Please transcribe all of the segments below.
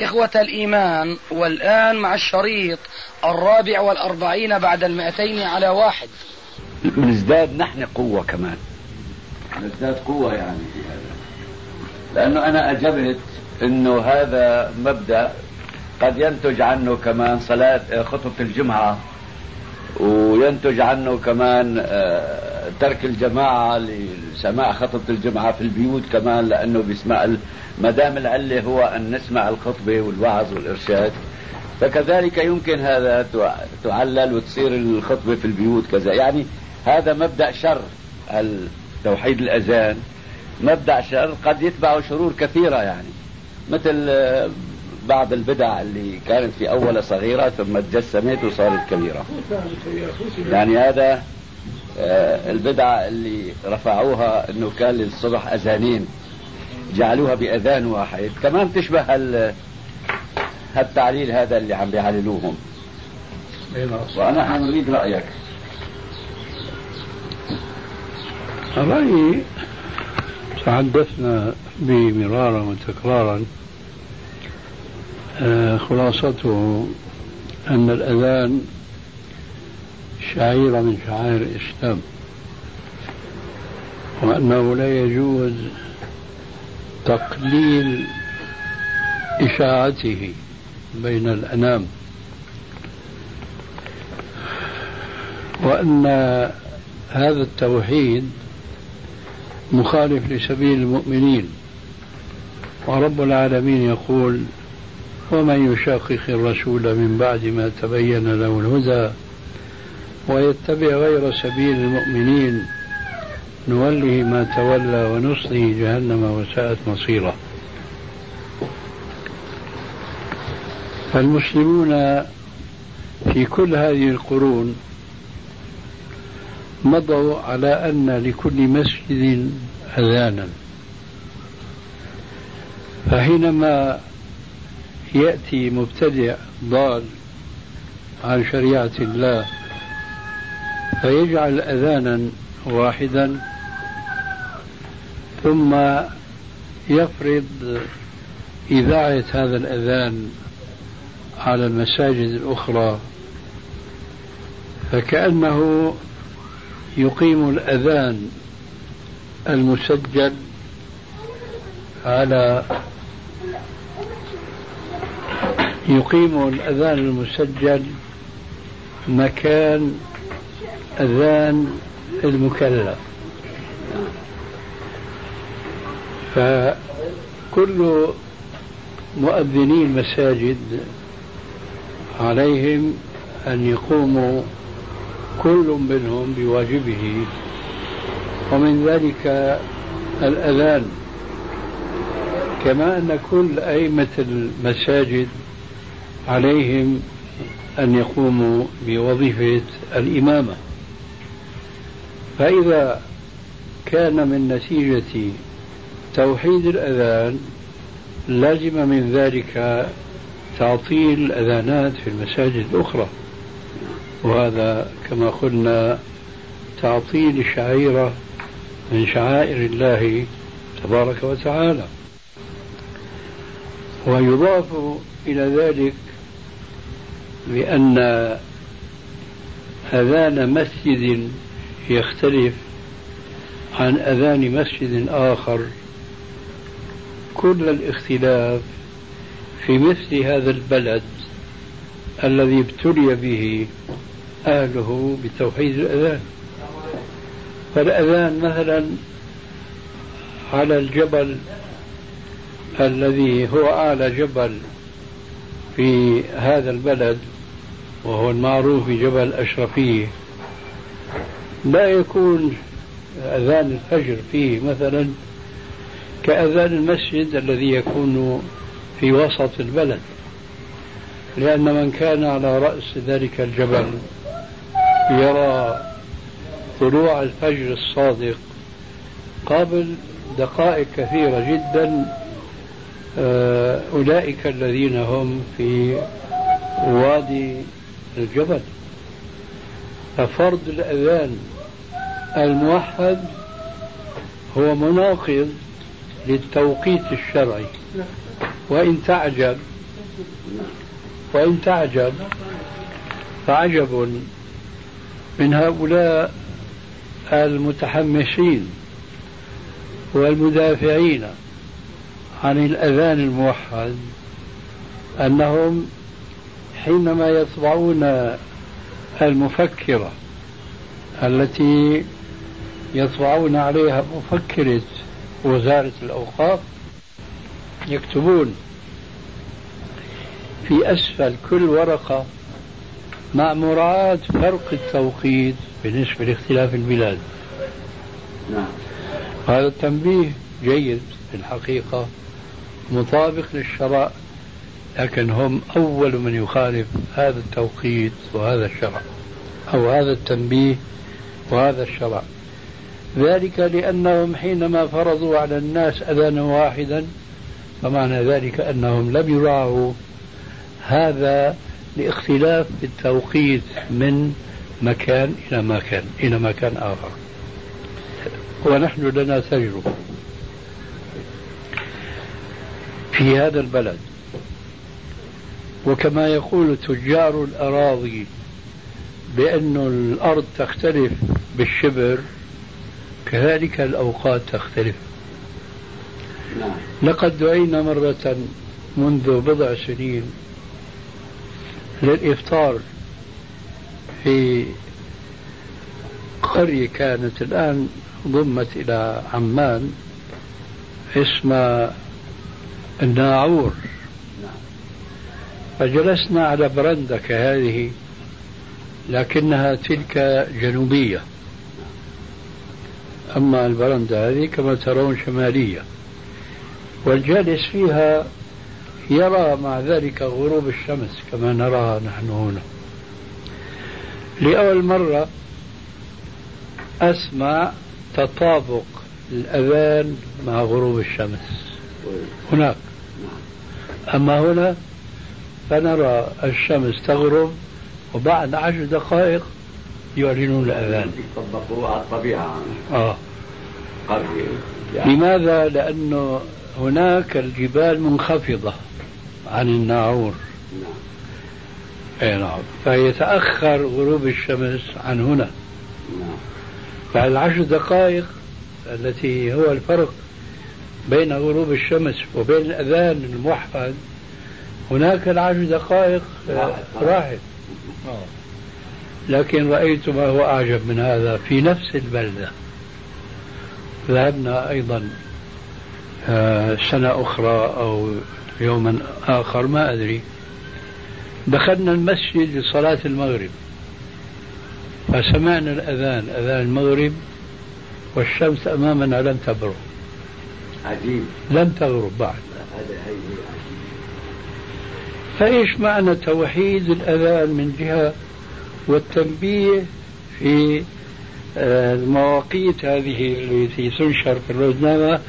إخوة الإيمان والآن مع الشريط الرابع والأربعين بعد المئتين على واحد. نزداد نحن قوة كمان. نزداد قوة يعني في هذا. لأنه أنا أجبت أنه هذا مبدأ قد ينتج عنه كمان صلاة خطبة الجمعة. وينتج عنه كمان آه، ترك الجماعة لسماع خطبة الجمعة في البيوت كمان لأنه بيسمع ما دام العلة هو أن نسمع الخطبة والوعظ والإرشاد. فكذلك يمكن هذا تعلل وتصير الخطبة في البيوت كذا. يعني هذا مبدأ شر توحيد الأذان. مبدأ شر قد يتبعه شرور كثيرة يعني. مثل آه، بعض البدع اللي كانت في أول صغيرة ثم تجسمت وصارت كبيرة. يعني هذا آه، البدعة اللي رفعوها إنه كان للصبح أذانين جعلوها بأذان واحد. كمان تشبه هال هالتعليل هذا اللي عم بيعللوهم وأنا حنريد رأيك. رأيي تحدثنا به مرارا وتكرارا خلاصته أن الأذان شعيرة من شعائر الإسلام وأنه لا يجوز تقليل إشاعته بين الأنام وأن هذا التوحيد مخالف لسبيل المؤمنين ورب العالمين يقول ومن يشاقق الرسول من بعد ما تبين له الهدى ويتبع غير سبيل المؤمنين نوله ما تولى ونصله جهنم وساءت مصيره. فالمسلمون في كل هذه القرون مضوا على أن لكل مسجد أذانا. فحينما يأتي مبتدع ضال عن شريعة الله فيجعل أذانا واحدا ثم يفرض إذاعة هذا الأذان على المساجد الأخرى فكأنه يقيم الأذان المسجل على يقيم الأذان المسجل مكان أذان المكلف. فكل مؤذني المساجد عليهم أن يقوموا كل منهم بواجبه. ومن ذلك الأذان. كما أن كل أئمة المساجد عليهم أن يقوموا بوظيفة الإمامة. فإذا كان من نتيجة توحيد الأذان لازم من ذلك تعطيل الأذانات في المساجد الأخرى. وهذا كما قلنا تعطيل شعيرة من شعائر الله تبارك وتعالى. ويضاف إلى ذلك بأن أذان مسجد يختلف عن أذان مسجد آخر. كل الاختلاف في مثل هذا البلد الذي ابتلي به أهله بتوحيد الأذان. فالأذان مثلا على الجبل الذي هو أعلى جبل في هذا البلد وهو المعروف بجبل أشرفية. لا يكون أذان الفجر فيه مثلا كأذان المسجد الذي يكون في وسط البلد لأن من كان على رأس ذلك الجبل يرى طلوع الفجر الصادق قبل دقائق كثيرة جدا أولئك الذين هم في وادي الجبل. ففرض الأذان الموحد هو مناقض للتوقيت الشرعي. وإن تعجب وإن تعجب فعجب من هؤلاء المتحمسين والمدافعين. عن الأذان الموحد أنهم حينما يطبعون المفكرة التي يطبعون عليها مفكرة وزارة الأوقاف يكتبون في أسفل كل ورقة مع مراعاة فرق التوقيت بالنسبة لاختلاف البلاد نعم. هذا التنبيه جيد في الحقيقة مطابق للشرع لكن هم أول من يخالف هذا التوقيت وهذا الشرع أو هذا التنبيه وهذا الشرع. ذلك لأنهم حينما فرضوا على الناس أذانا واحدا فمعنى ذلك أنهم لم يراعوا هذا لاختلاف التوقيت من مكان إلى مكان إلى مكان آخر. ونحن لنا تجربة في هذا البلد وكما يقول تجار الأراضي بأن الأرض تختلف بالشبر كذلك الأوقات تختلف نعم. لقد دعينا مرة منذ بضع سنين للإفطار في قرية كانت الآن ضمت إلى عمان اسمها الناعور. فجلسنا على برندة كهذه لكنها تلك جنوبية. أما البرندة هذه كما ترون شمالية. والجالس فيها يرى مع ذلك غروب الشمس كما نراها نحن هنا. لأول مرة أسمع تطابق الأذان مع غروب الشمس. هناك. أما هنا فنرى الشمس تغرب وبعد عشر دقائق يعلنون الأذان. يطبقوا على الطبيعة آه. يعني. لماذا؟ لأنه هناك الجبال منخفضة عن الناعور. نعم. أي نعم. فيتأخر غروب الشمس عن هنا. نعم. فالعشر دقائق التي هو الفرق بين غروب الشمس وبين الأذان الموحد هناك العشر دقائق راحت. آه. لكن رأيت ما هو أعجب من هذا في نفس البلدة. ذهبنا أيضا آه، سنة أخرى أو يوما آخر ما أدري. دخلنا المسجد لصلاة المغرب. فسمعنا الأذان أذان المغرب والشمس أمامنا لم تبرق. عجيب. لم تغرب بعد. فإيش معنى توحيد الأذان من جهة والتنبيه في آه، المواقيت هذه التي تنشر في الروزنامة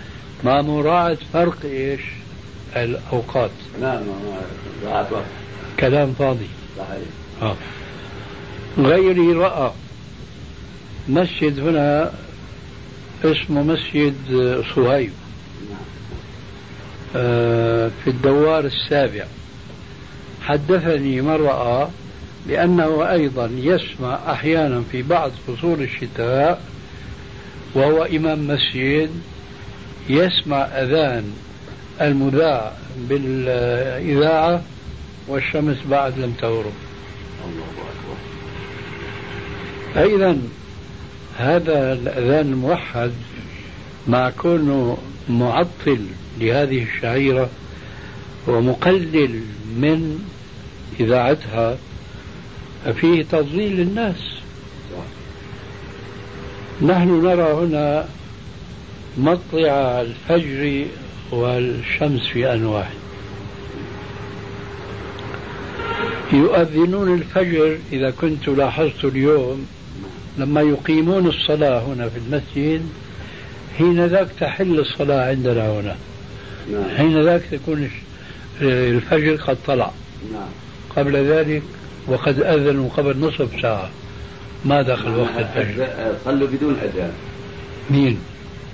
مع مراعاة فرق إيش؟ الأوقات. نعم وقت كلام فاضي. صحيح. آه. غيري رأى مسجد هنا اسمه مسجد صهيب في الدوار السابع. حدثني رأى بأنه أيضا يسمع أحيانا في بعض فصول الشتاء وهو إمام مسجد يسمع أذان المذاع بالإذاعة والشمس بعد لم تغرب. فإذا هذا الأذان الموحد مع كونه معطل لهذه الشعيرة ومقلل من إذاعتها فيه تضليل للناس نحن نرى هنا مطلع الفجر والشمس في آن واحد يؤذنون الفجر إذا كنت لاحظت اليوم لما يقيمون الصلاة هنا في المسجد حين ذاك تحل الصلاة عندنا هنا نعم. حين ذاك تكون الفجر قد طلع نعم. قبل ذلك وقد أذنوا قبل نصف ساعة ما دخل وقت الفجر صلوا بدون أذان مين؟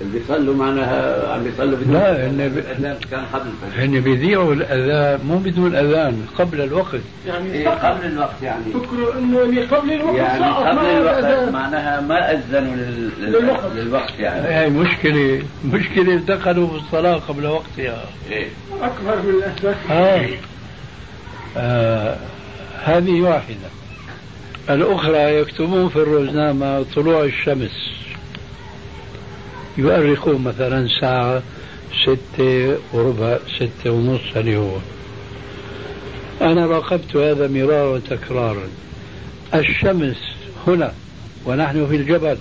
اللي بيصلوا معناها عم بيصلوا بدون لا هن الأذان كان قبل الفجر. هن بيذيعوا الأذان مو بدون أذان قبل الوقت. يعني إيه قبل الوقت يعني. فكروا إنه قبل الوقت يعني قبل الوقت معناها ما أذنوا للوقت, للوقت يعني. هي مشكلة مشكلة دخلوا في الصلاة قبل وقتها إيه؟ أكبر من الاسباب آه. آه. هذه واحدة. الأخرى يكتبون في الروزنامة طلوع الشمس. يؤرخون مثلا ساعة ستة وربع ستة ونص اللي هو. أنا راقبت هذا مرارا وتكرارا. الشمس هنا ونحن في الجبل.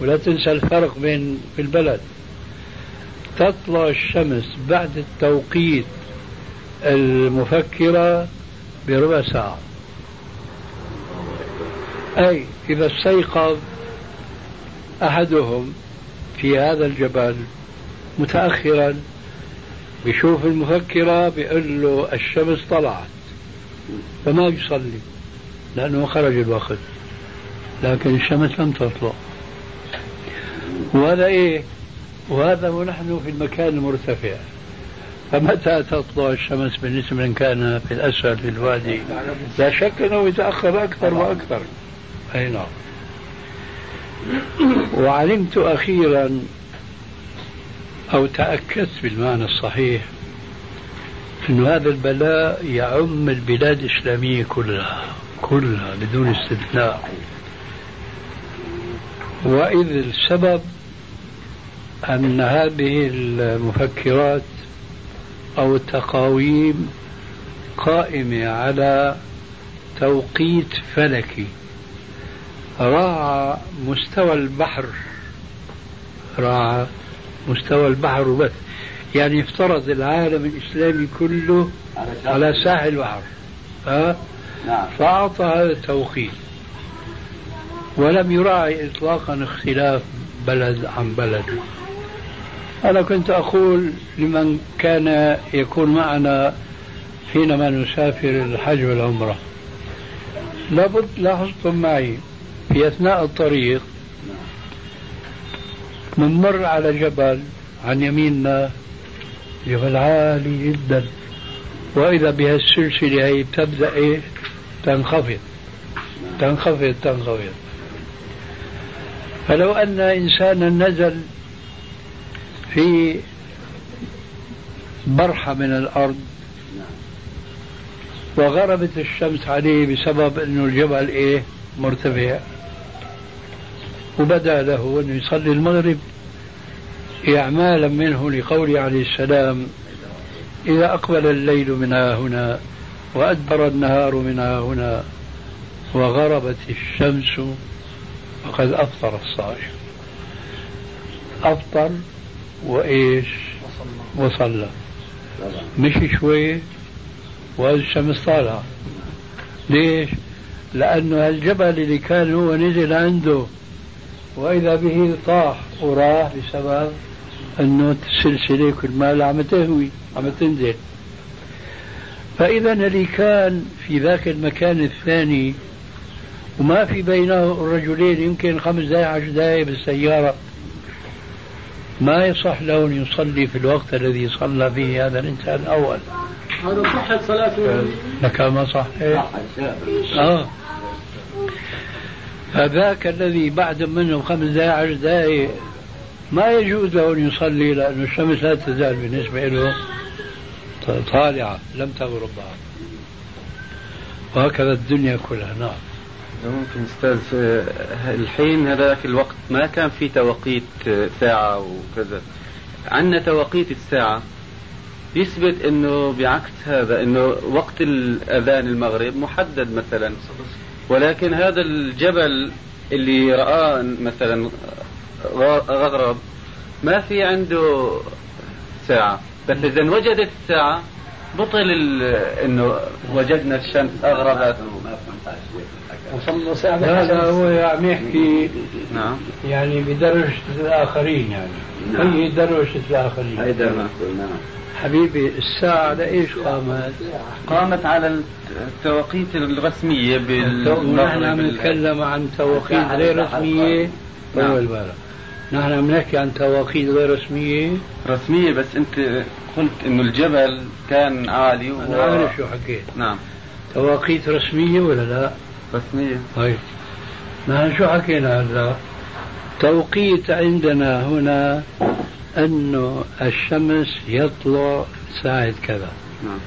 ولا تنسى الفرق بين في البلد. تطلع الشمس بعد التوقيت المفكرة بربع ساعة. أي إذا استيقظ أحدهم في هذا الجبل متأخرا بيشوف المفكرة بيقول له الشمس طلعت فما يصلي لأنه خرج الوقت لكن الشمس لم تطلع. وهذا إيه؟ وهذا ونحن في المكان المرتفع. فمتى تطلع الشمس بالنسبة لمن كان في الأسفل في الوادي؟ لا شك أنه يتأخر أكثر وأكثر. أي نعم. وعلمت أخيرا أو تأكدت بالمعنى الصحيح أن هذا البلاء يعم البلاد الإسلامية كلها كلها بدون استثناء. وإذ السبب أن هذه المفكرات أو التقاويم قائمة على توقيت فلكي راعى مستوى البحر راعى مستوى البحر وبس. يعني افترض العالم الإسلامي كله على ساحل البحر. ها؟ نعم. فأعطى هذا التوقيت. ولم يراعي إطلاقا اختلاف بلد عن بلد. أنا كنت أقول لمن كان يكون معنا حينما نسافر الحج والعمرة. لابد لاحظتم معي في أثناء الطريق بنمر على جبل عن يميننا جبل عالي جدا وإذا بها السلسلة هي تبدأ إيه؟ تنخفض تنخفض تنخفض. فلو أن إنسانا نزل في برحة من الأرض وغربت الشمس عليه بسبب أنه الجبل إيه؟ مرتفع. وبدأ له أن يصلي المغرب إعمالا منه لقوله عليه السلام إذا أقبل الليل من هنا وأدبر النهار من هنا وغربت الشمس فقد أفطر الصائم. أفطر وإيش؟ وصلى. مشي شوي والشمس طالعة ليش؟ لأنه الجبل اللي كان هو نزل عنده وإذا به طاح وراه بسبب أنه السلسلة كل ما عم تهوي عم تنزل. فإذا اللي كان في ذاك المكان الثاني وما في بينه الرجلين يمكن خمس دقائق عشر دقائق بالسيارة ما يصح له أن يصلي في الوقت الذي صلى فيه هذا الإنسان الأول. هذا صحة صلاته لك ما صح. آه. هذاك الذي بعد منه خمس دقائق عشر دقائق ما يجوز له أن يصلي لأن الشمس لا تزال بالنسبة له طالعة لم تغرب بعد. وهكذا الدنيا كلها نعم. ممكن أستاذ الحين هذاك الوقت ما كان في توقيت ساعة وكذا. عندنا توقيت الساعة. يثبت إنه بعكس هذا إنه وقت الأذان المغرب محدد مثلا. ولكن هذا الجبل اللي رآه مثلا غرب ما في عنده ساعة. بس إذا وجدت الساعة بطل إنه وجدنا الشمس أغربت. هذا هو عم يحكي نعم. يعني بدرجة الآخرين يعني. نعم. هي درجة الآخرين؟ هي درجة؟ نعم. حبيبي الساعة لإيش قامت؟ قامت على التوقيت الرسمية بال نحن عم نتكلم عن تواقيت غير رسمية. نعم. أول مرة. نحن عم نحكي عن تواقيت غير رسمية. رسمية بس أنت قلت إنه الجبل كان عالي و... أنا عارف شو حكيت. نعم. تواقيت رسمية ولا لا؟ رسمية. طيب. نحن شو حكينا هلا؟ توقيت عندنا هنا أنه الشمس يطلع ساعة كذا. نعم.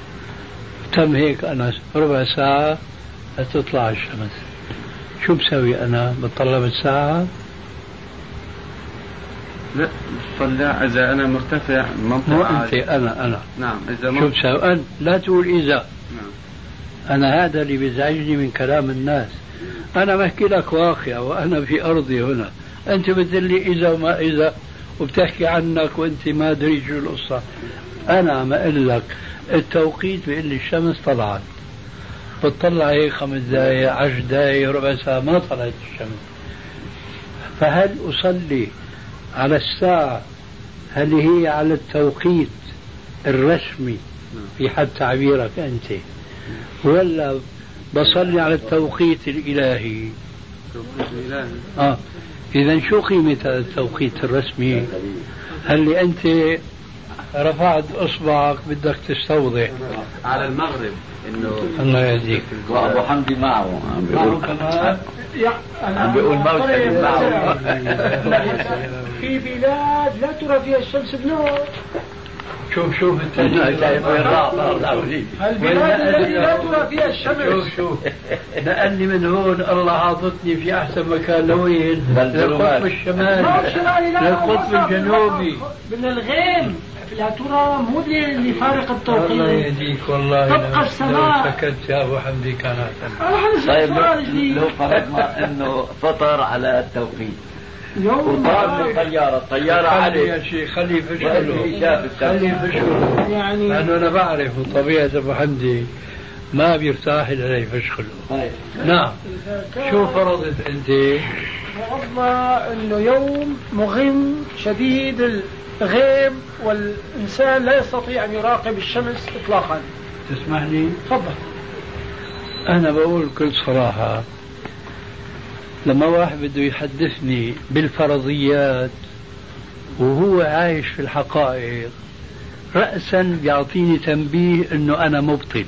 تم هيك أنا ربع ساعة تطلع الشمس. شو بسوي أنا؟ بطلع بالساعة لا طلع إذا أنا مرتفع مو أنت أنا أنا. نعم إذا شو بسوي؟ أنت لا تقول إذا. نعم. أنا هذا اللي بيزعجني من كلام الناس. أنا بحكي لك واقع وأنا في أرضي هنا. أنت بتقول لي إذا وما إذا وبتحكي عنك وأنت ما أدري شو القصة. أنا عم أقول لك التوقيت بيقول لي الشمس طلعت. بتطلع هيك خمس دقائق عشر دقائق ربع ساعة ما طلعت الشمس. فهل أصلي على الساعة هل هي على التوقيت الرسمي في حد تعبيرك أنت؟ ولا بصلي على التوقيت الإلهي التوقيت الإلهي آه إذا شو قيمة هذا التوقيت الرسمي؟ هل أنت رفعت اصبعك بدك تستوضح على المغرب انه الله يهديك وابو حمدي معه عم بيقول عم بيقول موت معه في بلاد لا ترى فيها الشمس بنور شوف شوف التهديد البلاد التي لا ترى فيها الشمس شوف شوف. نقلني من هون الله عاطتني في أحسن مكان لوين؟ للقطب الشمالي. للقطب الجنوبي. من الغيم. لا ترى مو اللي فارق التوقيت. الله يهديك والله. تبقى السماء. سكت يا أبو حمدي كان طيب لو فرضنا إنه فطر على التوقيت. وطار من الطيارة الطيارة علي يا شيخ خلي فشله خلي فشله يعني لأنه أنا بعرف طبيعة أبو حمدي ما بيرتاح إلا يفشخله طيب. نعم. شو فرضت أنت؟ فرضنا أنه يوم مغم شديد الغيم والإنسان لا يستطيع أن يراقب الشمس إطلاقا. تسمح لي؟ تفضل. أنا بقول بكل صراحة لما واحد بده يحدثني بالفرضيات وهو عايش في الحقائق رأسا بيعطيني تنبيه إنه أنا مبطل.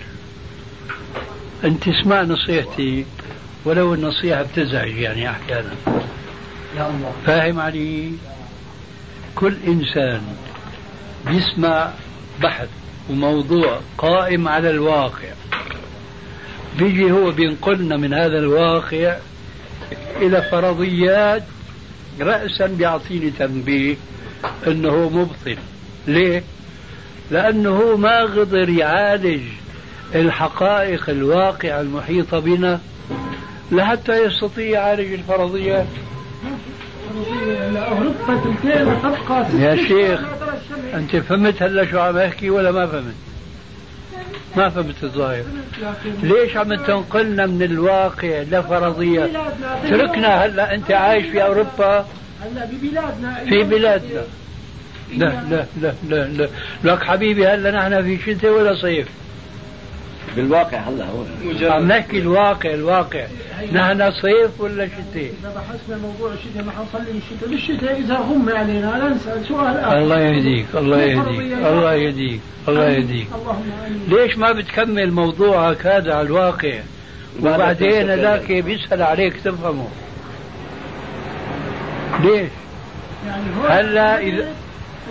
أنت اسمع نصيحتي ولو النصيحة بتزعج يعني أحيانا فاهم علي؟ كل إنسان بيسمع بحث وموضوع قائم على الواقع. بيجي هو بينقلنا من هذا الواقع إلى فرضيات رأسا بيعطيني تنبيه أنه مبطل ليه؟ لأنه ما قدر يعالج الحقائق الواقعة المحيطة بنا لحتى يستطيع يعالج الفرضيات يا شيخ أنت فهمت هلا شو عم أحكي ولا ما فهمت؟ ما فهمت الظاهر ليش عم تنقلنا من الواقع لفرضية؟ تركنا هلا انت عايش في أوروبا؟ هلا ببلادنا في بلادنا. لا لا لا لا لا. لك حبيبي هلا نحن في شتاء ولا صيف. بالواقع هلا هون. عم نحكي الواقع الواقع. نحن صيف ولا شتاء؟ إذا بحثنا موضوع الشتاء ما حنصلي الشتاء بالشتاء إذا غم علينا لا نسأل سؤال آخر. الله يهديك الله يهديك الله يهديك الله يهديك. ليش ما بتكمل موضوعك هذا على الواقع؟ وبعدين ذاك بيسأل عليك تفهمه. ليش؟ يعني هلا اذا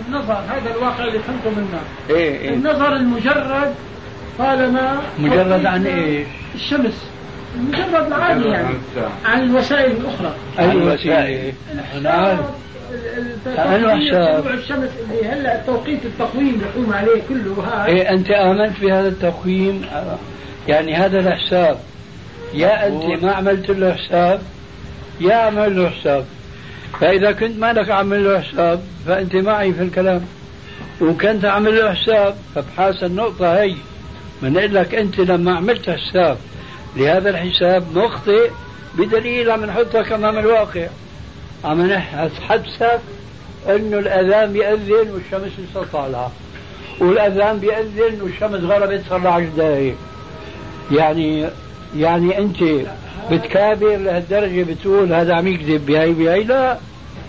النظر هذا الواقع اللي فهمته منك إيه إيه. النظر المجرد طالما مجرد عن إيش؟ الشمس. مجرد العادي يعني. عن الوسائل الأخرى. اي وسائل نعم أنا حساب الشمس اللي هلا توقيت التقويم بيقوم عليه كله هذا إيه أنت آمنت بهذا التقويم. يعني هذا الحساب. يا أنت ما عملت له حساب يا عمل له حساب. فإذا كنت ما لك عمل له حساب فأنت معي في الكلام. وكنت عمل له حساب فبحاس النقطة هي. بنقول لك أنت لما عملت حساب لهذا الحساب مخطئ بدليل عم نحطك أمام الواقع. عم نحسبك انه الأذان بيأذن والشمس لسه طالعه والأذان بيأذن والشمس غربت صار لها 10 دقائق يعني يعني أنت بتكابر لهالدرجة بتقول هذا عم يكذب بهي بهي لا.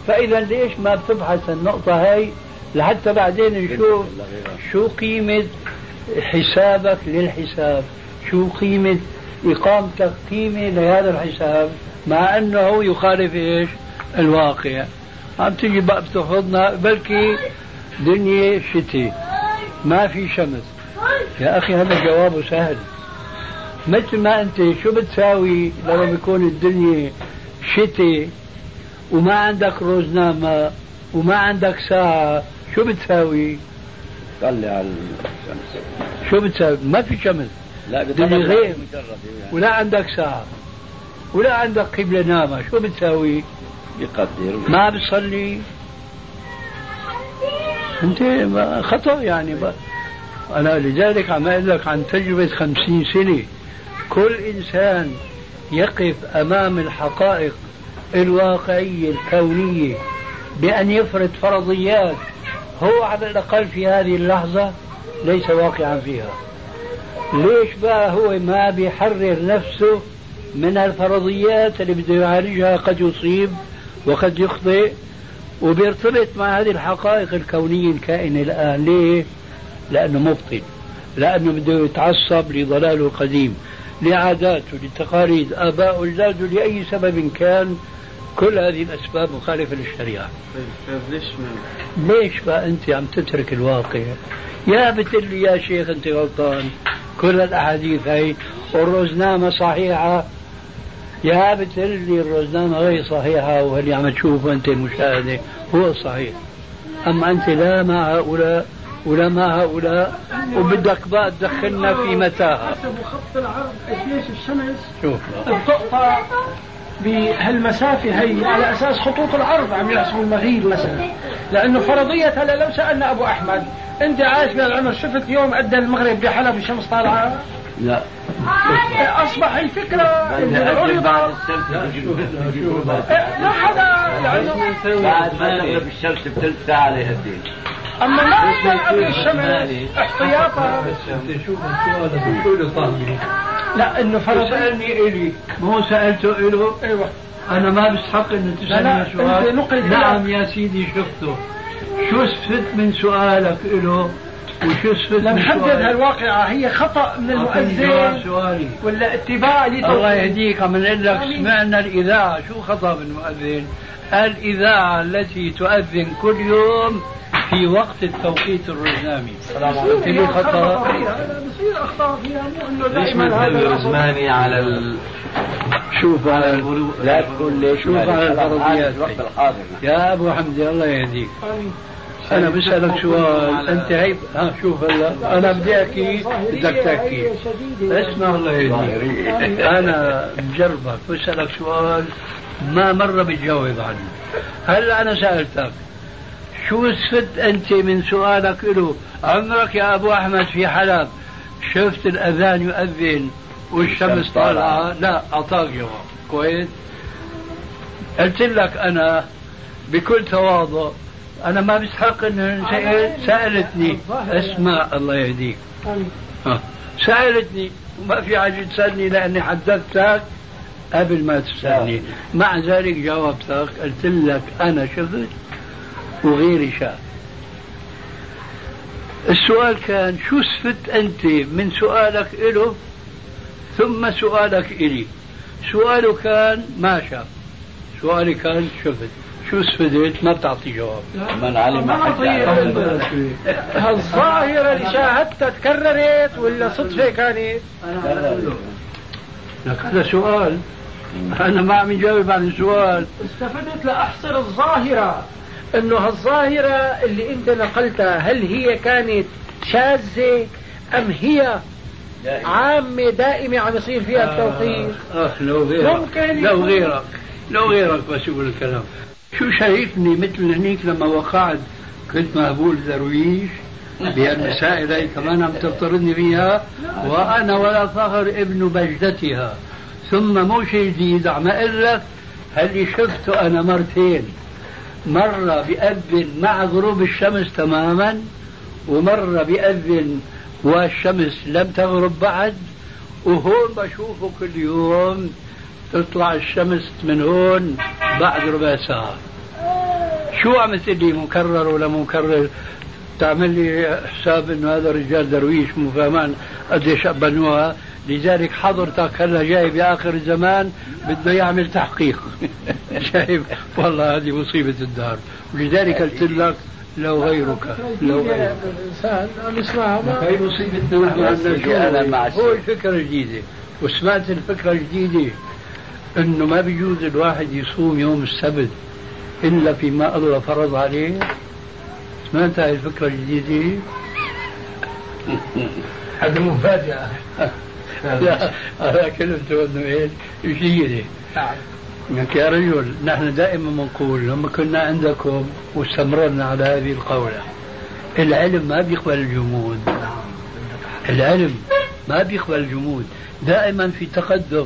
فإذا ليش ما بتبحث النقطة هاي؟ لحتى بعدين نشوف شو قيمة حسابك للحساب. شو قيمة إقامتك؟ قيمة لهذا الحساب مع أنه يخالف إيش؟ الواقع. عم تيجي بقى بتاخذنا بلكي دنيا شتي. ما في شمس. يا أخي هذا جوابه سهل. مثل ما أنت شو بتساوي لما بيكون الدنيا شتي وما عندك روزنامة وما عندك ساعة؟ شو بتساوي؟ طلع على الشمس. شو بتساوي؟ ما في شمس. لا الدنيا غير ولا عندك ساعة. ولا عندك قبلة نامة. شو بتساوي؟ بيقدر ما بتصلي أنت خطأ يعني. أنا لذلك عم أقول لك عن تجربة خمسين سنة. كل إنسان يقف أمام الحقائق الواقعية الكونية بأن يفرض فرضيات. هو على الاقل في هذه اللحظة ليس واقعا فيها ليش بقى هو ما بيحرر نفسه من الفرضيات اللي بده يعالجها قد يصيب وقد يخطئ وبيرتبط مع هذه الحقائق الكونية الكائنة الآن ليه؟ لأنه مبطل لأنه بده يتعصب لضلاله القديم لعاداته لتقاليد آباء وأجداده لأي سبب كان كل هذه الأسباب مخالفة للشريعة. ليش ليش بقى أنت عم تترك الواقع؟ يا بتقول لي يا شيخ أنت غلطان. كل الأحاديث هي والرزنامة صحيحة. يا بتقول لي الرزنامة غير صحيحة واللي عم تشوفه أنت المشاهدة هو صحيح. أما أنت لا مع هؤلاء ولا مع هؤلاء وبدك بقى تدخلنا في متاهة. حسب خط العرض قديش؟ الشمس؟ شوف. بتقطع بهالمسافة هي على أساس خطوط العرض عم يحسبوا المغيب مثلا. لأنه فرضية هلا لو سألنا أبو أحمد أنت عايش بهالعمر شفت يوم أدى المغرب بحلب الشمس طالعة؟ لا. أصبح الفكرة بعد لا حدا بعد ما تغرب الشمس بثلث ساعة ليهديك. أما ما يصير قبل الشمس احتياطا. شوف السؤال لا إنه فرض. سالني الي مو سالته له أيوه. أنا ما بستحق إنه تسألني سؤال. نعم يا سيدي شفته. شو استفدت من سؤالك له وشو استفدت لنحدد هالواقعة. هي خطأ من المؤذن سؤالي. ولا اتباع الله يهديك عم نقول لك سمعنا الإذاعة. شو خطأ من المؤذن؟ الإذاعة التي تؤذن كل يوم في وقت التوقيت الرزنامي السلام عليكم. لي خطأ بصير أخطاء فيها مو إنه دائما هذا الرزماني على ال... شوف على لا تقول ليش شوف على الفرضيات يا أبو حمدي الله يهديك. أنا بسألك سؤال أنت عيب؟ ها شوف هلا. أنا بدي أحكي بدك تحكي. اسمع الله يهديك. أنا مجربك. بسألك سؤال ما مره بتجاوب عنه. هلا أنا سألتك. شو استفدت أنت من سؤالك له عمرك يا أبو أحمد في حلب. شفت الأذان يؤذن والشمس طالعة. لا اعطاك جواب كويس؟ قلت لك أنا بكل تواضع أنا ما بستحق ان سألتني. اسمع الله يهديك. سألتني. وما في حاجة تسألني لأني حدثتك قبل ما تسألني. مع ذلك جاوبتك. قلت لك أنا شفت وغيري شاف السؤال كان شو استفدت أنت من سؤالك له ثم سؤالك إلي؟ سؤاله كان ما شاف سؤالي كان شفت. شو استفدت؟ ما بتعطي جواب. من علم الظاهرة اللي شاهدتها تكررت ولا صدفة كانت؟ لك هذا سؤال. أنا ما عم جاوب عن السؤال. استفدت لأحصر الظاهرة. انه هالظاهرة اللي أنت نقلتها. هل هي كانت شاذة أم هي عامة دائمة عم يصير فيها التوقيت؟ آه, آه لو غيرك. ممكن لو غيرك. لو غيرك بس يقول الكلام. شو شايفني مثل هنيك لما وقعت؟ كنت مهبول درويش بهالمسائل هي كمان عم تفترضني فيها وأنا ولا فخر ابن بجدتها. ثم مو شيء جديد عم أقول لك اللي شفته أنا مرتين؟ مرة بأذن مع غروب الشمس تماما ومرة بأذن والشمس لم تغرب بعد وهون بشوفه كل يوم تطلع الشمس من هون بعد ربع ساعة. شو عم لي؟ مكرر ولا مكرر؟ تعمل لي حساب إنه هذا الرجال درويش مو فاهمان قديش بنوها لذلك حضرتك هلا جاي باخر الزمان بده يعمل تحقيق. شايف؟ والله هذه مصيبة الدار. ولذلك قلت لك لو غيرك لو غيرك. هي مصيبتنا نحن مع هو الفكرة الجديدة. وسمعت الفكرة الجديدة إنه ما بيجوز الواحد يصوم يوم السبت إلا فيما الله فرض عليه. سمعت هاي الفكرة الجديدة؟ هذه مفاجاه لا هذا كلمته انه إيه جيده نعم. لك يا رجل نحن دائما بنقول لما كنا عندكم واستمررنا على هذه القولة العلم ما بيقبل الجمود. العلم ما بيقبل الجمود. دائما في تقدم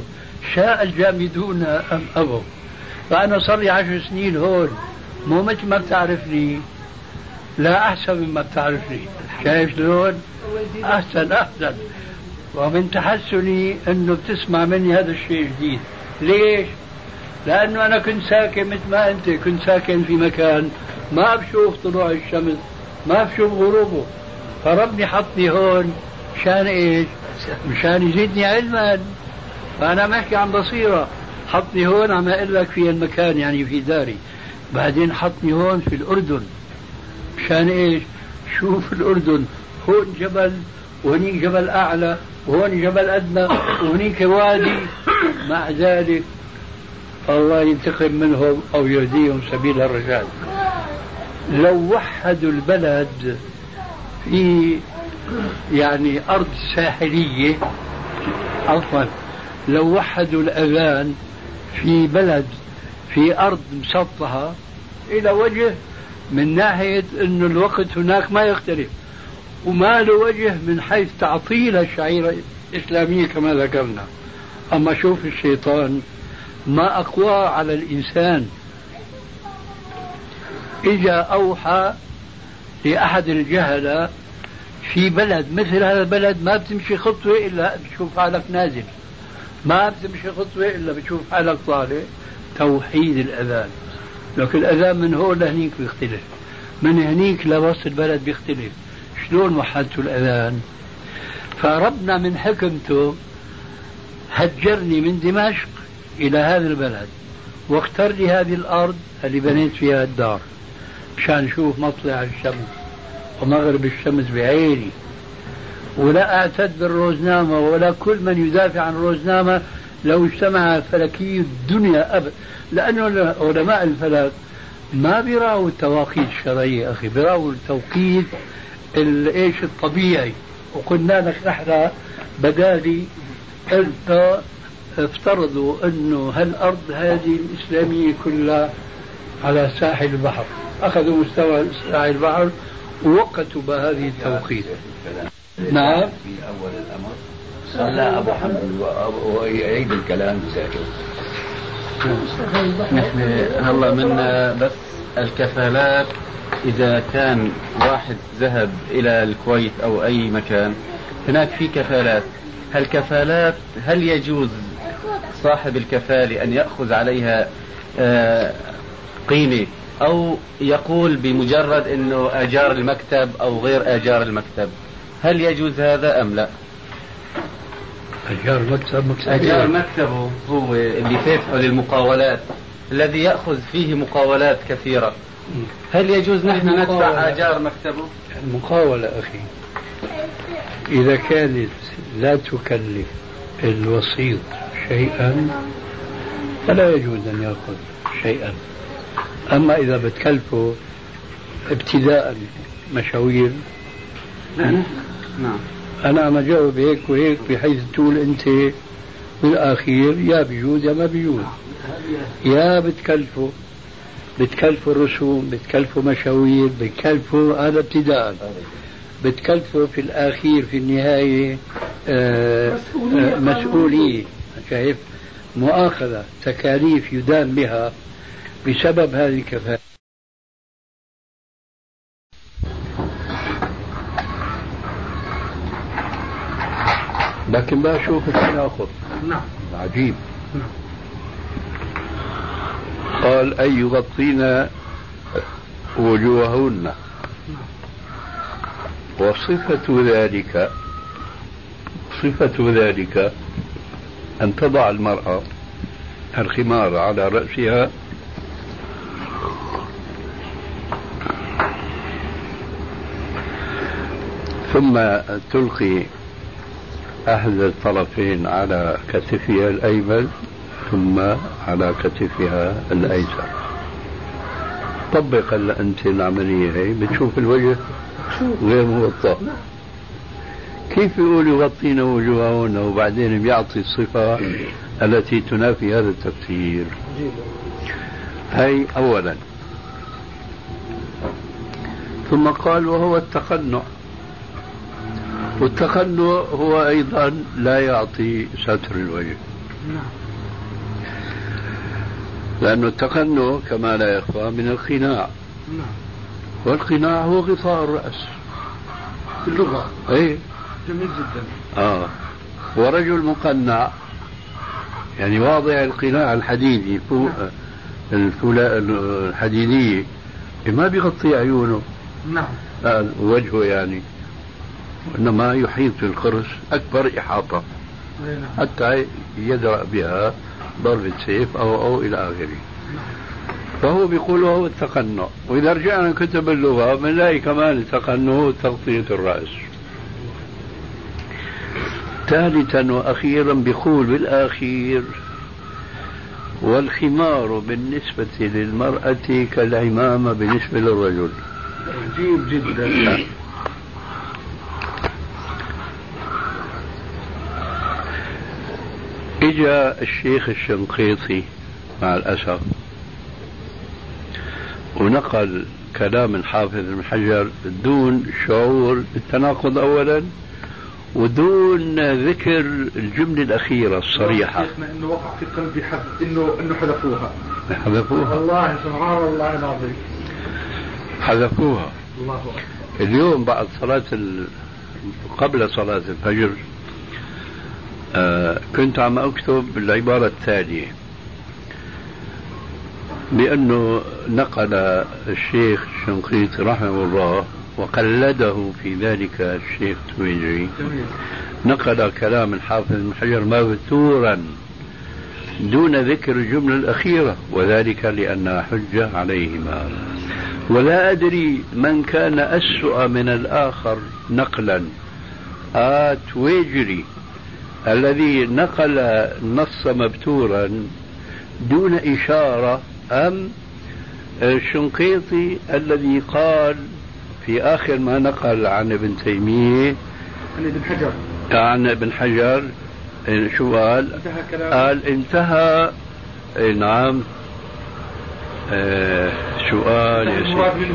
شاء الجامدون أم أبوا فأنا صار لي عشر سنين هون مو مثل ما بتعرفني. لا أحسن مما بتعرفني. شايف شلون؟ أحسن أحسن. ومن تحسني أنه بتسمع مني هذا الشيء جديد ليش؟ لأنه أنا كنت ساكن مثل ما أنت كنت ساكن في مكان ما بشوف طلوع الشمس ما بشوف غروبه. فربي حطني هون مشان إيش؟ مشان يزيدني علما. فأنا بحكي عن بصيرة. حطني هون عم أقول لك في المكان يعني في داري. بعدين حطني هون في الأردن. مشان إيش؟ شوف الأردن. هون جبل وهنيك جبل أعلى وهون جبل أدنى وهنيك وادي. مع ذلك الله ينتقم منهم أو يهديهم سبيل الرشاد. لو وحدوا البلد في يعني أرض ساحلية عفوا لو وحدوا الأذان في بلد في أرض مسطحة إلى وجه من ناحية أن الوقت هناك ما يختلف. وما له وجه من حيث تعطيل الشعيرة الإسلامية كما ذكرنا. أما شوف الشيطان ما أقوى على الإنسان. إجا أوحى لأحد الجهلة في بلد مثل هذا البلد ما بتمشي خطوة إلا بتشوف حالك نازل. ما بتمشي خطوة إلا بتشوف حالك طالع. توحيد الأذان. لكن الأذان من هون لهنيك بيختلف. من هنيك لوسط البلد بيختلف. شلون وحدتوا الأذان. فربنا من حكمته هجرني من دمشق إلى هذا البلد واختار لي هذه الأرض اللي بنيت فيها الدار مشان نشوف مطلع الشمس ومغرب الشمس بعيني. ولا أعتد بالروزنامة ولا كل من يدافع عن الروزنامة لو اجتمع فلكي الدنيا أبدا لأنه علماء الفلك ما بيراوا التواقيت الشرعية أخي بيراوا التوقيت إيش الطبيعي. وقلنا لك نحن بدالي أنت افترضوا أنه هالأرض هذه الإسلامية كلها على ساحل البحر. أخذوا مستوى ساحل البحر ووقتوا بهذه التوقيت. نعم. في أول الأمر صلى أبو حمد ويعيد الكلام ساكت نحن هلا من بس الكفالات إذا كان واحد ذهب إلى الكويت أو أي مكان هناك في كفالات. هالكفالات هل يجوز صاحب الكفالة أن يأخذ عليها آه، قيمة؟ أو يقول بمجرد أنه أجار المكتب أو غير أجار المكتب. هل يجوز هذا أم لا؟ أجار مكتب مكتب أجار مكتبه هو اللي فاتحه للمقاولات الذي يأخذ فيه مقاولات كثيرة. هل يجوز نحن ندفع أجار مكتبه؟ المقاولة أخي. إذا كانت لا تكلف الوسيط شيئا فلا يجوز أن يأخذ شيئا. أما إذا بتكلفه ابتداء مشاوير نعم نعم. أنا عم أجاوب هيك وهيك بحيث تقول أنت بالأخير يا بيجوز يا ما بيجوز. يا بتكلفه بتكلفوا الرسوم بتكلفوا مشاوير بتكلفوا هذا ابتداء بتكلفه في الأخير في النهاية آه مسؤولية, آه مسؤولية. شايف؟ مؤاخذة تكاليف يدان بها بسبب هذه الكفاءة. لكن بقى شوف التناقض نعم. عجيب. نعم. قال أن يغطين وجوههن. وصفة ذلك صفة ذلك أن تضع المرأة الخمار على رأسها. ثم تلقي أحد الطرفين على كتفها الأيمن. ثم على كتفها الأيسر طبق أنت العملية هي بتشوف الوجه غير موطى كيف يقول يغطين وجوههن وبعدين بيعطي الصفة التي تنافي هذا التفسير؟ هي أولا. ثم قال وهو التقنع. والتقنع هو أيضا لا يعطي ستر الوجه. لأن التقنع كما لا يخفى من القناع. والقناع هو غطاء الرأس. اللغة. أي جميل جدا. آه. ورجل مقنع. يعني واضع القناع الحديدي. فوق الحديدية ما بيغطي عيونه. نعم. آه وجهه يعني. وإنما يحيط بالقرص أكبر إحاطة. نعم. حتى يدرأ بها. ضربة سيف أو أو إلى آخره. فهو بيقول وهو التقنع. وإذا رجعنا كتب اللغة بنلاقي كمان التقنع تغطية الرأس. ثالثا وأخيرا بيقول بالأخير والخمار بالنسبة للمرأة كالعمامة بالنسبة للرجل. عجيب جدا. إجا الشيخ الشنقيطي مع الاسف ونقل كلام الحافظ ابن حجر دون شعور بالتناقض اولا ودون ذكر الجملة الأخيرة الصريحة. إنه وقع في قلبي حد إنه إنه حذفوها. حذفوها؟ والله سبحان الله العظيم. حذفوها. الله أكبر. اليوم بعد صلاة ال... قبل صلاة الفجر آه كنت عم أكتب العبارة التالية. بأنه نقل الشيخ الشنقيطي رحمه الله وقلده في ذلك الشيخ تويجري نقل كلام الحافظ بن حجر مبتورا دون ذكر الجملة الأخيرة وذلك لأنها حجة عليهما. ولا أدري من كان أسوأ من الآخر نقلا. آت ويجري الذي نقل النص مبتورا دون إشارة أم الشنقيطي الذي قال في آخر ما نقل عن ابن تيمية عن ابن حجر. عن ابن حجر شو قال؟ انتهى كلام قال انتهى. نعم. آه شو قال يا سيدي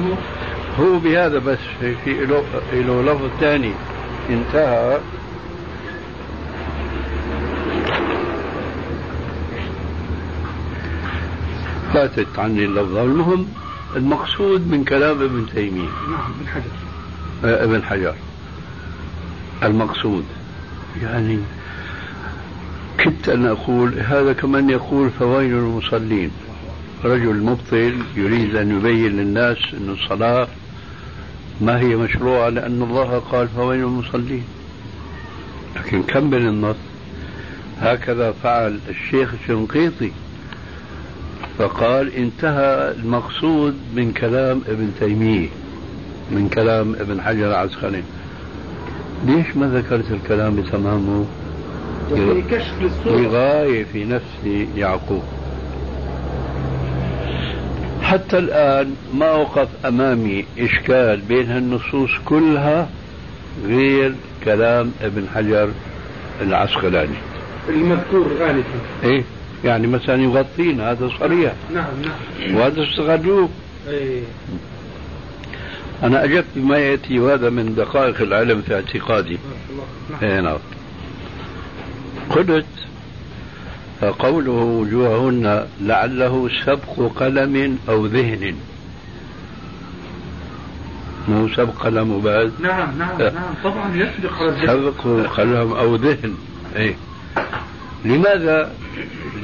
هو بهذا بس في له له لفظ ثاني. انتهى. فاتت عني اللفظة المهم المقصود من كلام ابن تيمية. نعم ابن حجر. آه ابن حجر. المقصود. يعني كدت أن أقول هذا كمن يقول فويل المصلين. رجل مبطل يريد أن يبين للناس أن الصلاة ما هي مشروعة لأن الله قال فويل المصلين. لكن كمل النص هكذا فعل الشيخ الشنقيطي. فقال انتهى المقصود من كلام ابن تيمية من كلام ابن حجر العسقلاني. ليش ما ذكرت الكلام بتمامه؟ كشف للصورة لغاية في نفس يعقوب. حتى الآن ما وقف أمامي إشكال بين هالنصوص كلها غير كلام ابن حجر العسقلاني. المذكور غالبا. إيه؟ يعني مثلا يغطين هذا صريح. نعم نعم. وهذا استغلوه إيه. أنا أجبت بما يأتي وهذا من دقائق العلم في اعتقادي. إيه نعم. قلت فقوله وجوههن لعله سبق قلم أو ذهن. مو سبق قلم بعد؟ نعم نعم نعم. طبعا يسبق الذهن. سبق قلم أو ذهن. أي لماذا؟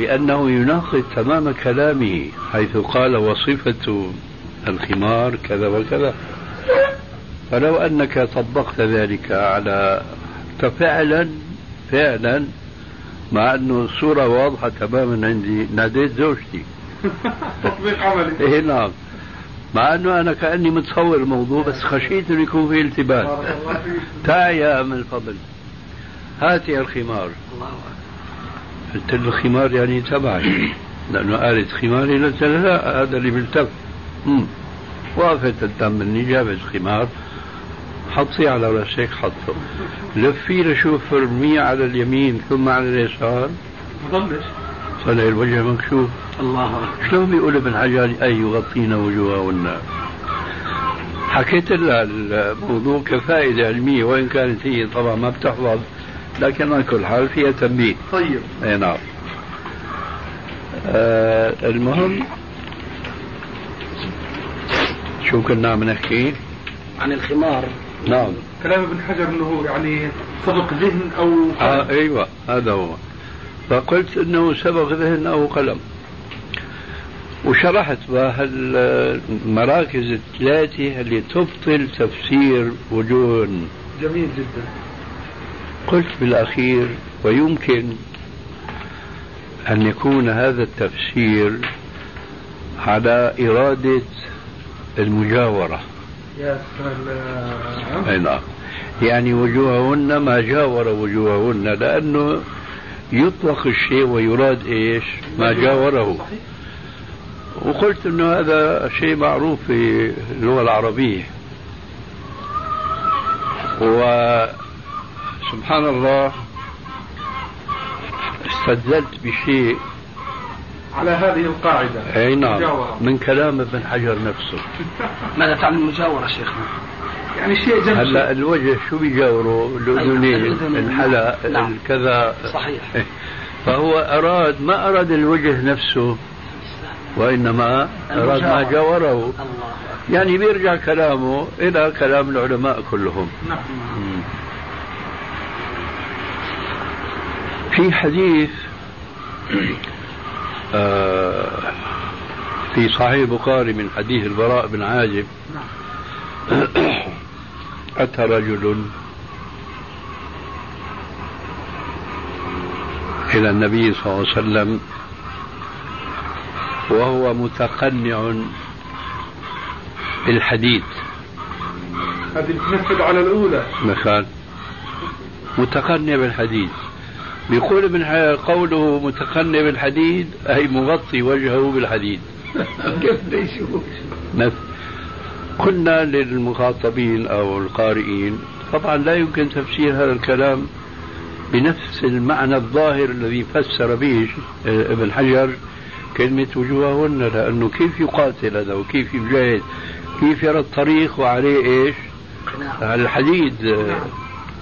لأنه يناقض تمام كلامه حيث قال وصفة الخمار كذا وكذا. فلو أنك طبقت ذلك على ففعلا فعلا مع أنه الصورة واضحة تماما عندي ناديت زوجتي. تطبيق عملي إيه نعم. مع أنه أنا كأني متصور الموضوع بس خشيت أنه يكون فيه التباس. تعي يا أم الفضل هاتي الخمار. قلت له الخمار يعني تبعي. لأنه قالت خماري قلت لا هذا اللي بيلتف وقفت تأملني جابت خمار. حطيه على رأسك حطه. لفي لشوف ارميه على اليمين ثم على اليسار. ضلش طلع الوجه مكشوف. الله. شلون بيقول ابن حجر أي يغطينا وجوههن حكيت لها الموضوع كفائدة علمية وإن كانت هي طبعا ما بتحفظ لكن على كل حال فيها تنبيه. طيب. أي نعم. آه المهم شو كنا عم نحكي؟ عن الخمار. نعم. كلام ابن حجر إنه يعني سبق ذهن أو آه أيوه هذا هو. فقلت إنه سبق ذهن أو قلم. وشرحت المراكز الثلاثة اللي تبطل تفسير وجوه. جميل جدا. قلت بالأخير ويمكن أن يكون هذا التفسير على إرادة المجاورة. يا نعم. يعني وجوههن ما جاور وجوههن لأنه يطلق الشيء ويراد إيش؟ ما جاوره. وقلت إنه هذا شيء معروف في اللغة العربية. وسبحان الله استدللت بشيء. على هذه القاعدة. أي نعم. من كلام ابن حجر نفسه. ماذا تعني المجاورة شيخنا؟ يعني شيء جنب هلا الوجه شو بيجاوروا؟ الأذنين الحلق نعم. الكذا. صحيح. فهو أراد ما أراد الوجه نفسه وإنما أراد ما جاوره. الله. يعني بيرجع كلامه إلى كلام العلماء كلهم. نعم. في حديث آه في صحيح البخاري من حديث البراء بن عازب. أتى رجل إلى النبي صلى الله عليه وسلم وهو متقنع بالحديد. هذه تنفذ على الأولى. مثال متقنع بالحديد. بيقول ابن قوله متقنع بالحديد أي مغطي وجهه بالحديد. كيف يشوف قلنا للمخاطبين أو القارئين طبعا لا يمكن تفسير هذا الكلام بنفس المعنى الظاهر الذي فسر به ابن حجر كلمة وجوههن لأنه كيف يقاتل هذا وكيف يجاهد؟ كيف يرى الطريق وعليه إيش؟ على الحديد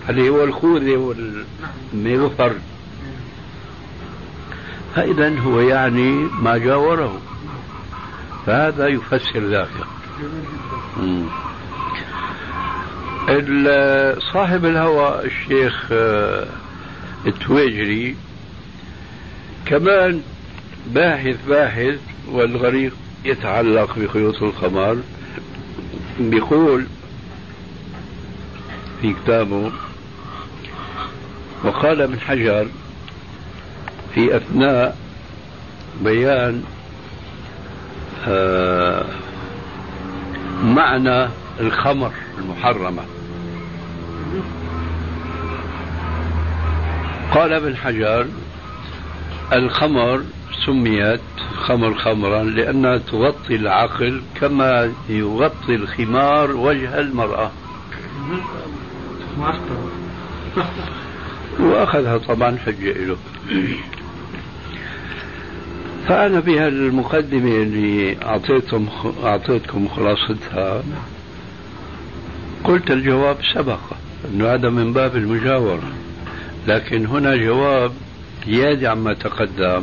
اللي هو الخوذة والمغفر. فإذا هو يعني ما جاوره. فهذا يفسر ذاك صاحب الهوى الشيخ آه، التويجري كمان باحث باحث والغريق يتعلق بخيوط القمر بيقول في كتابه وقال ابن حجر في أثناء بيان آه معنى الخمر المحرمة. قال ابن حجر الخمر سميت خمر خمرا لأنها تغطي العقل كما يغطي الخمار وجه المرأة. وأخذها طبعا حجة له فأنا بهالمقدمة اللي أعطيتم أعطيتكم خلاصتها. قلت الجواب سبق أنه هذا من باب المجاورة. لكن هنا جواب زيادة عما تقدم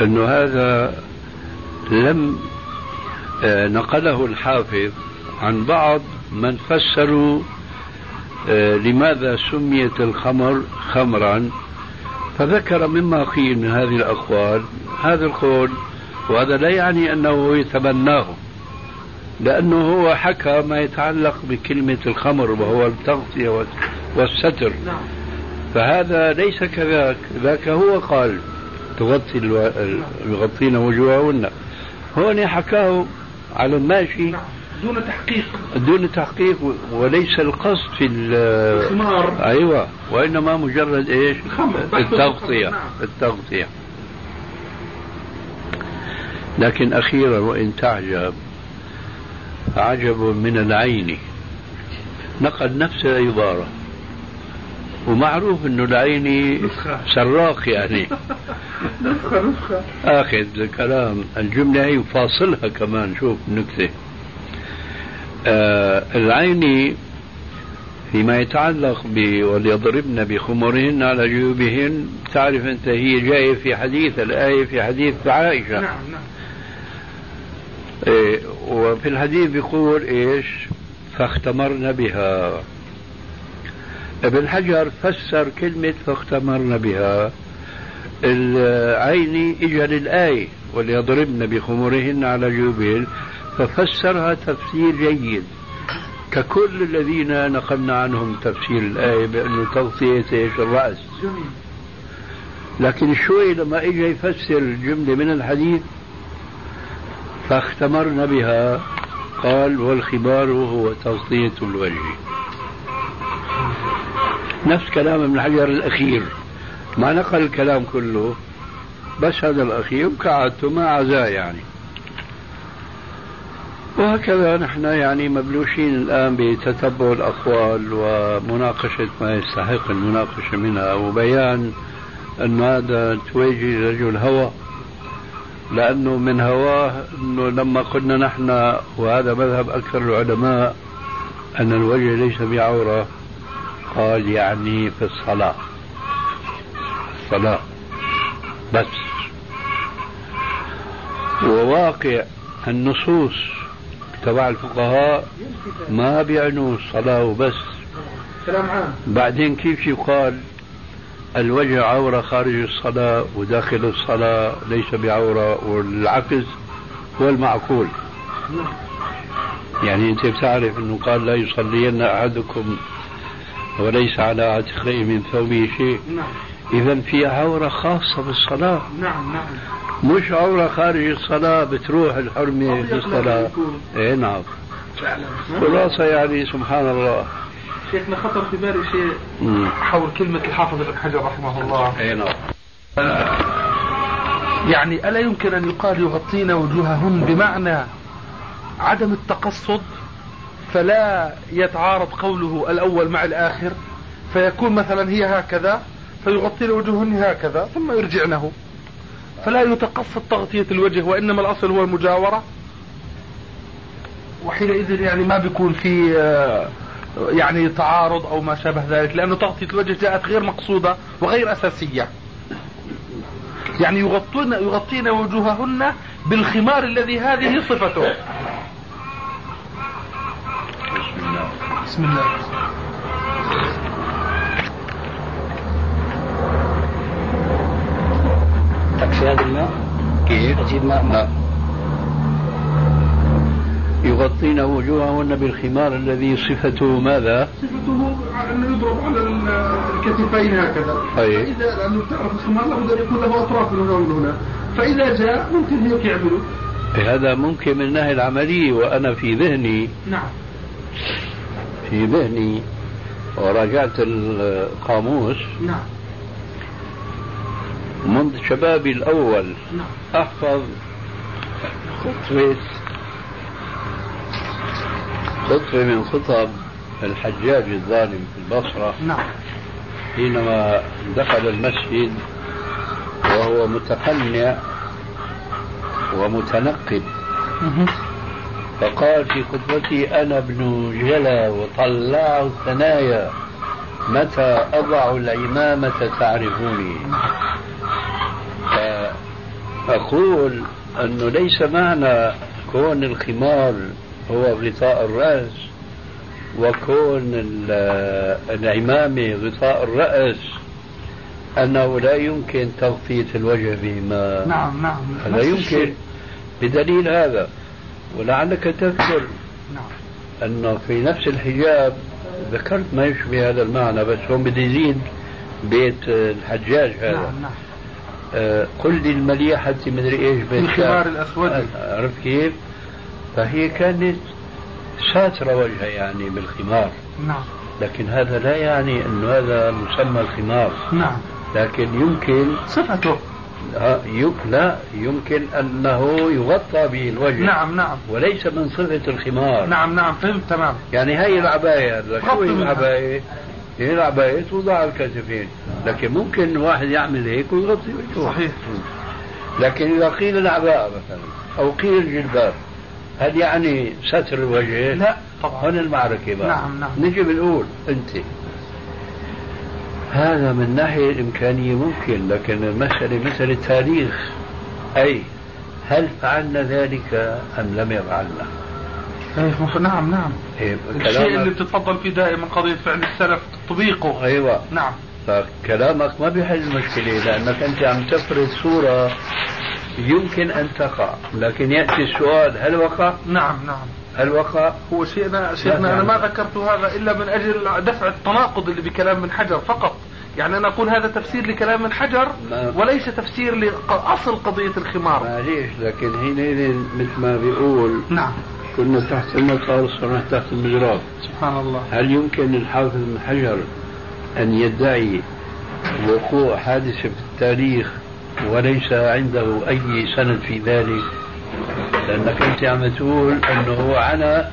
أنه هذا لم آه، نقله الحافظ عن بعض من فسروا آه، لماذا سميت الخمر خمرا. فذكر مما قيل من هذه الأقوال هذا القول وهذا لا يعني أنه يتبناه لأنه هو حكى ما يتعلق بكلمة الخمر وهو التغطية والستر نعم. فهذا ليس كذاك ذاك هو قال تغطي ألو... يغطين وجوههن هون حكاه على الماشي نعم. دون تحقيق. دون تحقيق وليس القصد في الخمار. أيوه وإنما مجرد إيش؟ التغطية نعم. التغطية. لكن أخيرا وإن تعجب عجب من العين. نقل نفس العبارة. ومعروف إنه العيني سراق يعني. نسخة نسخة. آخذ الكلام الجملة هي وفاصلها كمان شوف نكتة. آه العيني فيما يتعلق ب وليضربن بخمرهن على جيوبهن. تعرف أنت هي جاية في حديث الآية في حديث عائشة. نعم نعم. إيه وفي الحديث بيقول إيش؟ فاختمرن بها. ابن حجر فسر كلمة فاختمرنا بها. العين اجى للآية وليضربن بخمورهن على جيوبهن. ففسرها تفسير جيد. ككل الذين نقلنا عنهم تفسير الآية بأنه تغطية إيش الرأس. لكن شوي لما اجى يفسر الجملة من الحديث فاختمرنا بها. قال والخبار هو تغطية الوجه. نفس كلام ابن حجر الأخير. ما نقل الكلام كله بس هذا الأخير وكعدته ما عزاه يعني. وهكذا نحن يعني مبلوشين الآن بتتبع الأقوال ومناقشة ما يستحق المناقشة منها وبيان أن هذا تواجه رجل هوى. لأنه من هواه أنه لما قلنا نحن وهذا مذهب أكثر العلماء أن الوجه ليس بعورة قال يعني في الصلاة. الصلاة بس. وواقع النصوص تبع الفقهاء ما بيعنوا الصلاة وبس. كلام عام. بعدين كيف يقال الوجه عورة خارج الصلاة وداخل الصلاة ليس بعورة والعكس هو المعقول. يعني أنت بتعرف إنه قال لا يصلين أحدكم وليس على عاتقه من ثوبه شيء. نعم. إذا في عورة خاصة بالصلاة. نعم نعم. مش عورة خارج الصلاة بتروح الحرمة في الصلاة. اي نعم. خلاصة يعني سبحان الله. شيخنا خطر في بالي شيء حول كلمة الحافظ ابن حجر رحمه الله. اي نعم. يعني ألا يمكن أن يقال يغطين وجوههن بمعنى عدم التقصد فلا يتعارض قوله الأول مع الآخر فيكون مثلا هي هكذا فيغطين وجوههن هكذا ثم يرجعنه. فلا يتقصد تغطية الوجه وإنما الأصل هو المجاورة. وحينئذ يعني ما بيكون في آه، يعني تعارض أو ما شابه ذلك لأنه تغطية الوجه جاءت غير مقصودة وغير أساسية. يعني يغطون يغطين وجوههن بالخمار الذي هذه صفته. بسم الله. تكفي هذا الماء؟ كيف؟ أجيب ماء ماء يغطين وجوههن بالخمار الذي صفته ماذا؟ صفته انه يضرب على الكتفين هكذا. طيب. فاذا لأنه تعرف الخمار لابد أن يكون له أطراف من هنا ومن هنا. فإذا جاء ممكن هيك يعملوا. هذا ممكن من الناحيه العملية وأنا في ذهني نعم في ذهني وراجعت القاموس نعم منذ شبابي الأول. نعم. أحفظ. خطوة. خطوة من خطب الحجاج الظالم في البصرة. نعم. حينما دخل المسجد وهو متقنع ومتنقب. فقال في خطبتي أنا ابن جلا وطلع الثنايا متى أضع العمامة تعرفوني؟ أقول أنه ليس معنى كون الخمار هو غطاء الرأس وكون العمامة غطاء الرأس أنه لا يمكن تغطية الوجه بهما نعم نعم. هذا يمكن بدليل هذا. ولعلك تذكر نعم. أنه في نفس الحجاب ذكرت ما يشبه هذا المعنى بس هون بدي يزيد بيت الحجاج هذا. نعم نعم. قل لي المليحة مدري إيش بيت الخمار الأسود. آه، عرفت كيف؟ فهي كانت ساترة وجهها يعني بالخمار. نعم. لكن هذا لا يعني إنه هذا مسمى الخمار. نعم. لكن يمكن صفته. آه، لا يمكن أنه يغطى به الوجه. نعم نعم. وليس من صفة الخمار. نعم نعم فهمت تمام. يعني هي العباية. هذا شو هي. العباية؟ هي العباية توضع على الكتفين. لكن ممكن واحد يعمل هيك ويغطي وجهه صحيح. لكن إذا قيل العباءة مثلا أو قيل الجلباب هل يعني ستر الوجه؟ لا طبعا. هون المعركة بقى. نعم، نعم. نجي بنقول أنت. هذا من ناحية الإمكانية ممكن لكن المسألة مسألة تاريخ. أي هل فعلنا ذلك أم لم يفعلنا؟ مف- نعم نعم. إيه، الشيء اللي بتتفضل فيه دائما قضية فعل السلف تطبيقه. أيوة. نعم. فكلامك ما بيحل المشكلة لأنك أنت عم تفرض صورة يمكن أن تقع لكن يأتي السؤال هل وقع؟ نعم نعم هل وقع؟ هو شيخنا شيخنا أنا نعم. ما ذكرت هذا إلا من أجل دفع التناقض اللي بكلام من حجر فقط يعني أنا أقول هذا تفسير لكلام من حجر. وليس تفسير لاصل قضية الخمار معليش لكن حينئذ مثل ما بيقول نعم كنا تحت المطار صرنا تحت المجراب سبحان الله هل يمكن للحافظ بن حجر أن يدعي وقوع حادثة في التاريخ وليس عنده أي سند في ذلك لأنك أنت عم تقول أنه عنى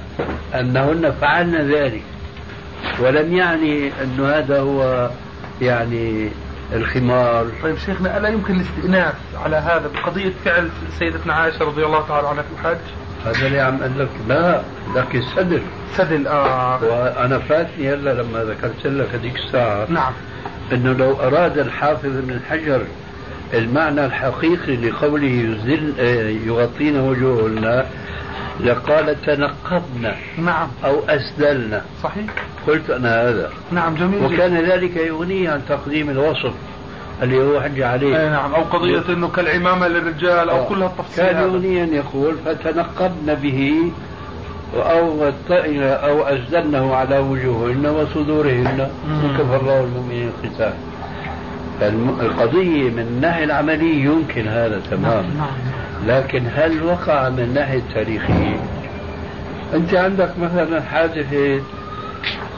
أنهن فعلن ذلك. ولم يعني أنه هذا هو يعني الخمار. طيب شيخنا ألا يمكن الاستئناف على هذا بقضية فعل سيدتنا عائشة رضي الله تعالى عنها في الحج؟ هذا اللي عم أقول لك. لا لك الصدر سدل آه. وأنا فاتني هلا لما ذكرت لك هذيك الساعة نعم. إنه لو أراد الحافظ من حجر المعنى الحقيقي لقوله يزل آه، يغطين وجوههن لقال تنقبنا نعم. أو اسدلنا صحيح. قلت أنا هذا. نعم جميل وكان ذلك يغنيه عن تقديم الوصف. اللي هو حج اي عليه نعم. أو قضية إنه كالعمامة للرجال أو كل هالتفصيل كان هذا. يغني ان يقول فتنقبن به أو أو أسدلنه على وجوههن وصدورهن. وكفى الله المؤمنين القتال. القضية من الناحية العملية يمكن هذا تمام نعم نعم. لكن هل وقع من الناحية التاريخية أنت عندك مثلا حادثة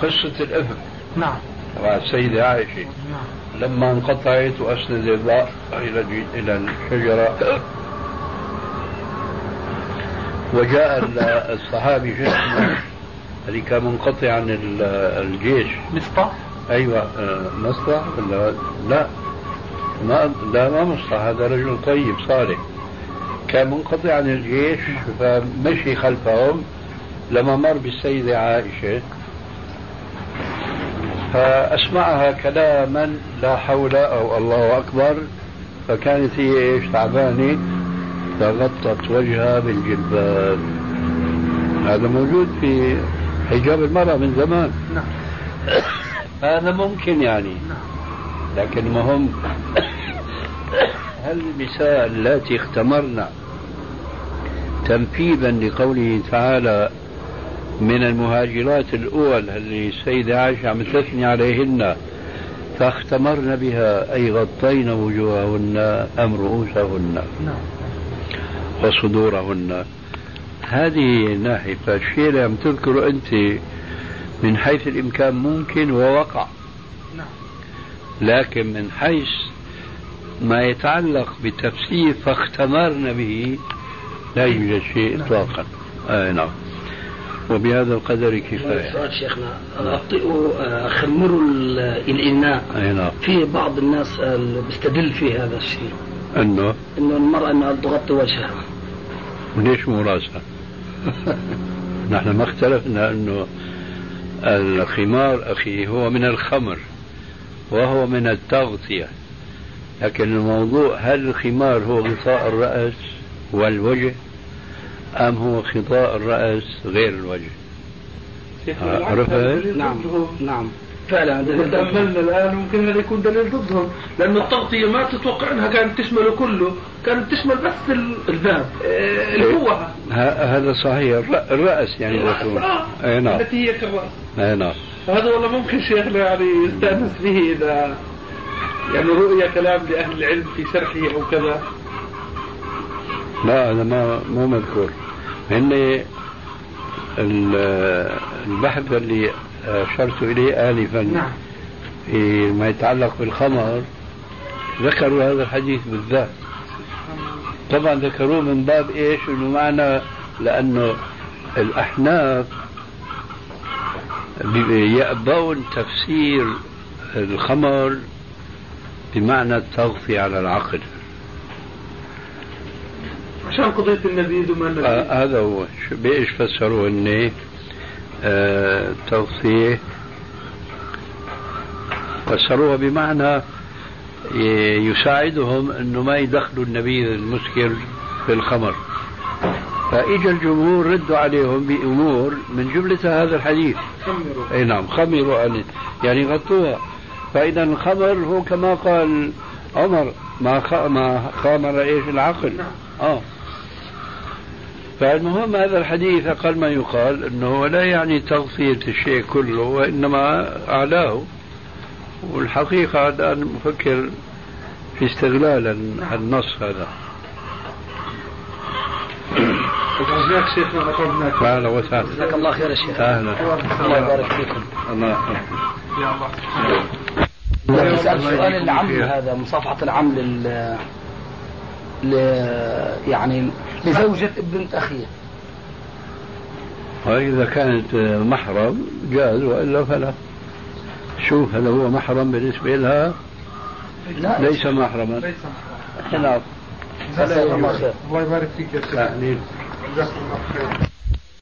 قصة الإفك نعم. تبع السيدة عائشة. نعم. لما انقطعت وأسند الضاء إلى الج- إلى الشجرة وجاء ال- الصحابي شو اسمه؟ اللي كان منقطع عن ال- الجيش. مصطح أيوه آه، مصلح ولا؟ لا. ما لا ما مصلح هذا رجل طيب صالح. كان منقطع عن الجيش فمشي خلفهم لما مر بالسيدة عائشة فأسمعها كلاما لا حول أو الله أكبر فكانت هي إيش؟ تعبانة. فغطت وجهها بالجلباب. هذا موجود في حجاب المرأة من زمان. نعم. هذا ممكن يعني. نعم. لكن المهم هل النساء اللاتي اختمرن تنفيذا لقوله تعالى من المهاجرات الأول اللي السيدة عائشة عم تثني عليهن فاختمرن بها أي غطين وجوههن أم رؤوسهن نعم. وصدورهن. هذه ناحية فالشيء اللي عم تذكره أنت من حيث الإمكان ممكن ووقع. نعم. لكن من حيث ما يتعلق بتفسير فاختمرنا به لا يوجد شيء اطلاقا. آه نعم. وبهذا القدر كفاية. سؤال شيخنا غطئوا آه، خمروا ال- الإناء. أي نعم. في بعض الناس بيستدل في هذا الشيء. أنه؟ إنه المرأة إنها تغطي وجهها. ليش مو رأسها؟ نحن ما اختلفنا أنه الخمار أخي هو من الخمر وهو من التغطية. لكن الموضوع هل الخمار هو غطاء الرأس والوجه؟ أم هو غطاء الرأس غير الوجه؟ عرفت؟ نعم نعم. فعلا اذا تاملنا الآن ممكن هذا يكون دليل ضدهم لأنه التغطية ما تتوقع انها كانت تشمله كله كانت تشمل بس الباب آه، القوة. هذا صحيح. الرأس يعني يكون. آه. أي نعم. التي هي كالرأس. أي نعم. هذا والله ممكن شيخنا يعني يستأنس به إذا يعني رؤيا كلام لأهل العلم في شرحه أو كذا. لا هذا ما مو مذكور. هن البحث اللي أشرت إليه آنفا نعم. فيما يتعلق بالخمر ذكروا هذا الحديث بالذات. طبعا ذكروه من باب إيش؟ إنه معنى لأنه الأحناف يأبون تفسير الخمر بمعنى التغطية على العقل. عشان قضية النبيذ وما النبيذ آه هذا هو. بإيش فسروا إني آه توصيه؟ فسروها بمعنى يساعدهم إنه ما يدخلوا النبيذ المسكر في الخمر. فاجى الجمهور ردوا عليهم بأمور من جملة هذا الحديث. خمروا. أي نعم خمروا يعني غطوها. فإذا الخمر هو كما قال عمر ما ما خامر إيش العقل. نعم. آه. فالمهم هذا الحديث أقل ما يقال أنه لا يعني تغطية الشيء كله وإنما أعلاه. والحقيقة الآن نفكر في استغلال النص هذا. جزاك شيخنا أهلا وسهلا جزاك الله خير يا شيخ. أهلا. الله يبارك فيكم. الله. يا الله. سؤال العم هذا مصافحة العم لل ل... يعني لزوجة ابنة أخيه. وإذا كانت محرم جاز وإلا فلا. شوف هل هو محرم بالنسبة لها. لا. ليس محرما. ليس محرما. نعم. الله يبارك فيك يا شيخ. الله خير.